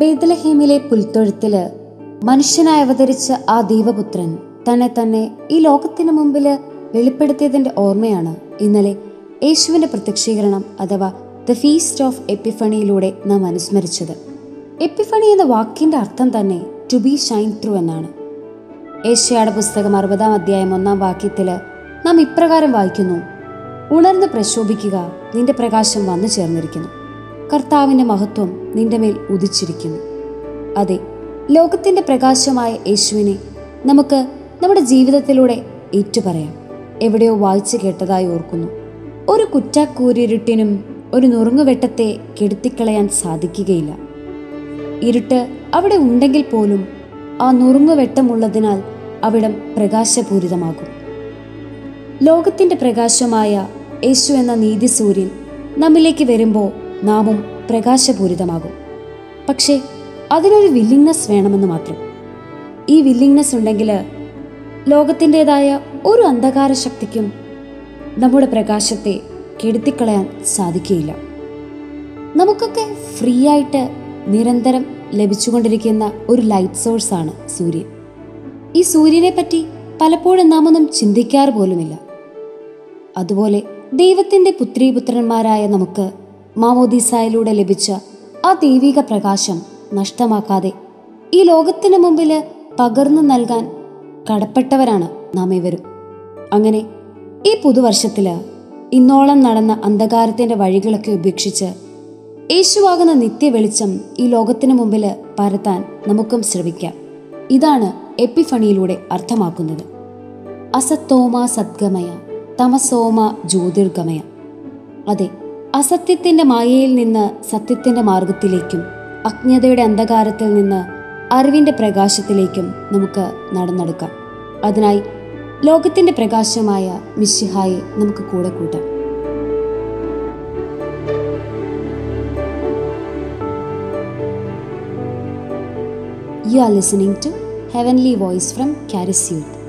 ബേദലഹേമിലെ പുൽത്തൊഴുത്തിൽ മനുഷ്യനായി അവതരിച്ച ആ ദൈവപുത്രൻ തന്നെ തന്നെ ഈ ലോകത്തിന് മുമ്പിൽ വെളിപ്പെടുത്തിയതിന്റെ ഓർമ്മയാണ്. ഇന്നലെ യേശുവിന്റെ പ്രത്യക്ഷീകരണം അഥവാ ദ ഫീസ്റ്റ് ഓഫ് എപ്പിഫണിയിലൂടെ നാം അനുസ്മരിച്ചത്. എപ്പിഫണി എന്ന വാക്കിന്റെ അർത്ഥം തന്നെ ടു ബി ഷൈൻ ത്രൂ എന്നാണ്. ഏഷ്യയുടെ പുസ്തകം അറുപതാം അധ്യായം ഒന്നാം വാക്യത്തിൽ നാം ഇപ്രകാരം വായിക്കുന്നു. ഉണർന്ന് പ്രശോഭിക്കുക നിന്റെ പ്രകാശം വന്നു ചേർന്നിരിക്കുന്നു. കർത്താവിന്റെ മഹത്വം നിന്റെ മേൽ ഉദിച്ചിരിക്കുന്നു. അതെ ലോകത്തിന്റെ പ്രകാശമായ യേശുവിനെ നമുക്ക് നമ്മുടെ ജീവിതത്തിലൂടെ ഏറ്റുപറയാം. എവിടെയോ വായിച്ചു കേട്ടതായി ഓർക്കുന്നു. ഒരു കുറ്റാക്കൂരിരുട്ടിനും ഒരു നുറുങ്ങുവെട്ടത്തെ കെടുത്തിക്കളയാൻ സാധിക്കുകയില്ല. ഇരുട്ട് അവിടെ ഉണ്ടെങ്കിൽ പോലും ആ നുറുങ്ങുവെട്ടമുള്ളതിനാൽ അവിടം പ്രകാശപൂരിതമാകും. ലോകത്തിന്റെ പ്രകാശമായ യേശു എന്ന നീതി സൂര്യൻ നമ്മിലേക്ക് വരുമ്പോൾ നാമും പ്രകാശപൂരിതമാകും. പക്ഷേ അതിനൊരു വില്ലിങ്നെസ് വേണമെന്ന് മാത്രം. ഈ വില്ലിങ്നെസ് ഉണ്ടെങ്കിൽ ലോകത്തിന്റെതായ ഒരു അന്ധകാര ശക്തിക്കും നമ്മുടെ പ്രകാശത്തെ കെടുത്തിക്കളയാൻ സാധിക്കുകയില്ല. നമുക്കൊക്കെ ഫ്രീ ആയിട്ട് നിരന്തരം ലഭിച്ചുകൊണ്ടിരിക്കുന്ന ഒരു ലൈറ്റ് സോഴ്സാണ് സൂര്യൻ. ഈ സൂര്യനെ പറ്റി പലപ്പോഴും നാം ഒന്നും ചിന്തിക്കാറ് പോലുമില്ല. അതുപോലെ ദൈവത്തിന്റെ പുത്രീപുത്രന്മാരായ നമുക്ക് മാമോദീസായിലൂടെ ലഭിച്ച ആ ദൈവിക പ്രകാശം നഷ്ടമാക്കാതെ ഈ ലോകത്തിന് മുമ്പിൽ പകർന്നു നൽകാൻ കടപ്പെട്ടവരാണ് നാം ഇവരും അങ്ങനെ ഈ പുതുവർഷത്തിൽ ഇന്നോളം നടന്ന അന്ധകാരത്തിന്റെ വഴികളൊക്കെ ഉപേക്ഷിച്ച് യേശുവാകുന്ന നിത്യ വെളിച്ചം ഈ ലോകത്തിന് മുമ്പിൽ പരത്താൻ നമുക്കും ശ്രമിക്കാം. ഇതാണ് എപ്പിഫണിയിലൂടെ അർത്ഥമാക്കുന്നത്. അസത്തോമ സദ്ഗമയ തമസോമ ജ്യോതിർഗമയ. അതെ അസത്യത്തിന്റെ മായയിൽ നിന്ന് സത്യത്തിന്റെ മാർഗത്തിലേക്കും അജ്ഞതയുടെ അന്ധകാരത്തിൽ നിന്ന് അറിവിന്റെ പ്രകാശത്തിലേക്കും നമുക്ക് നടന്നെടുക്കാം അതിനായി ലോകത്തിന്റെ പ്രകാശമായ മിശിഹായെ നമുക്ക് കൂടെ കൂട്ടാം you are listening to heavenly Voice from Charis Youth.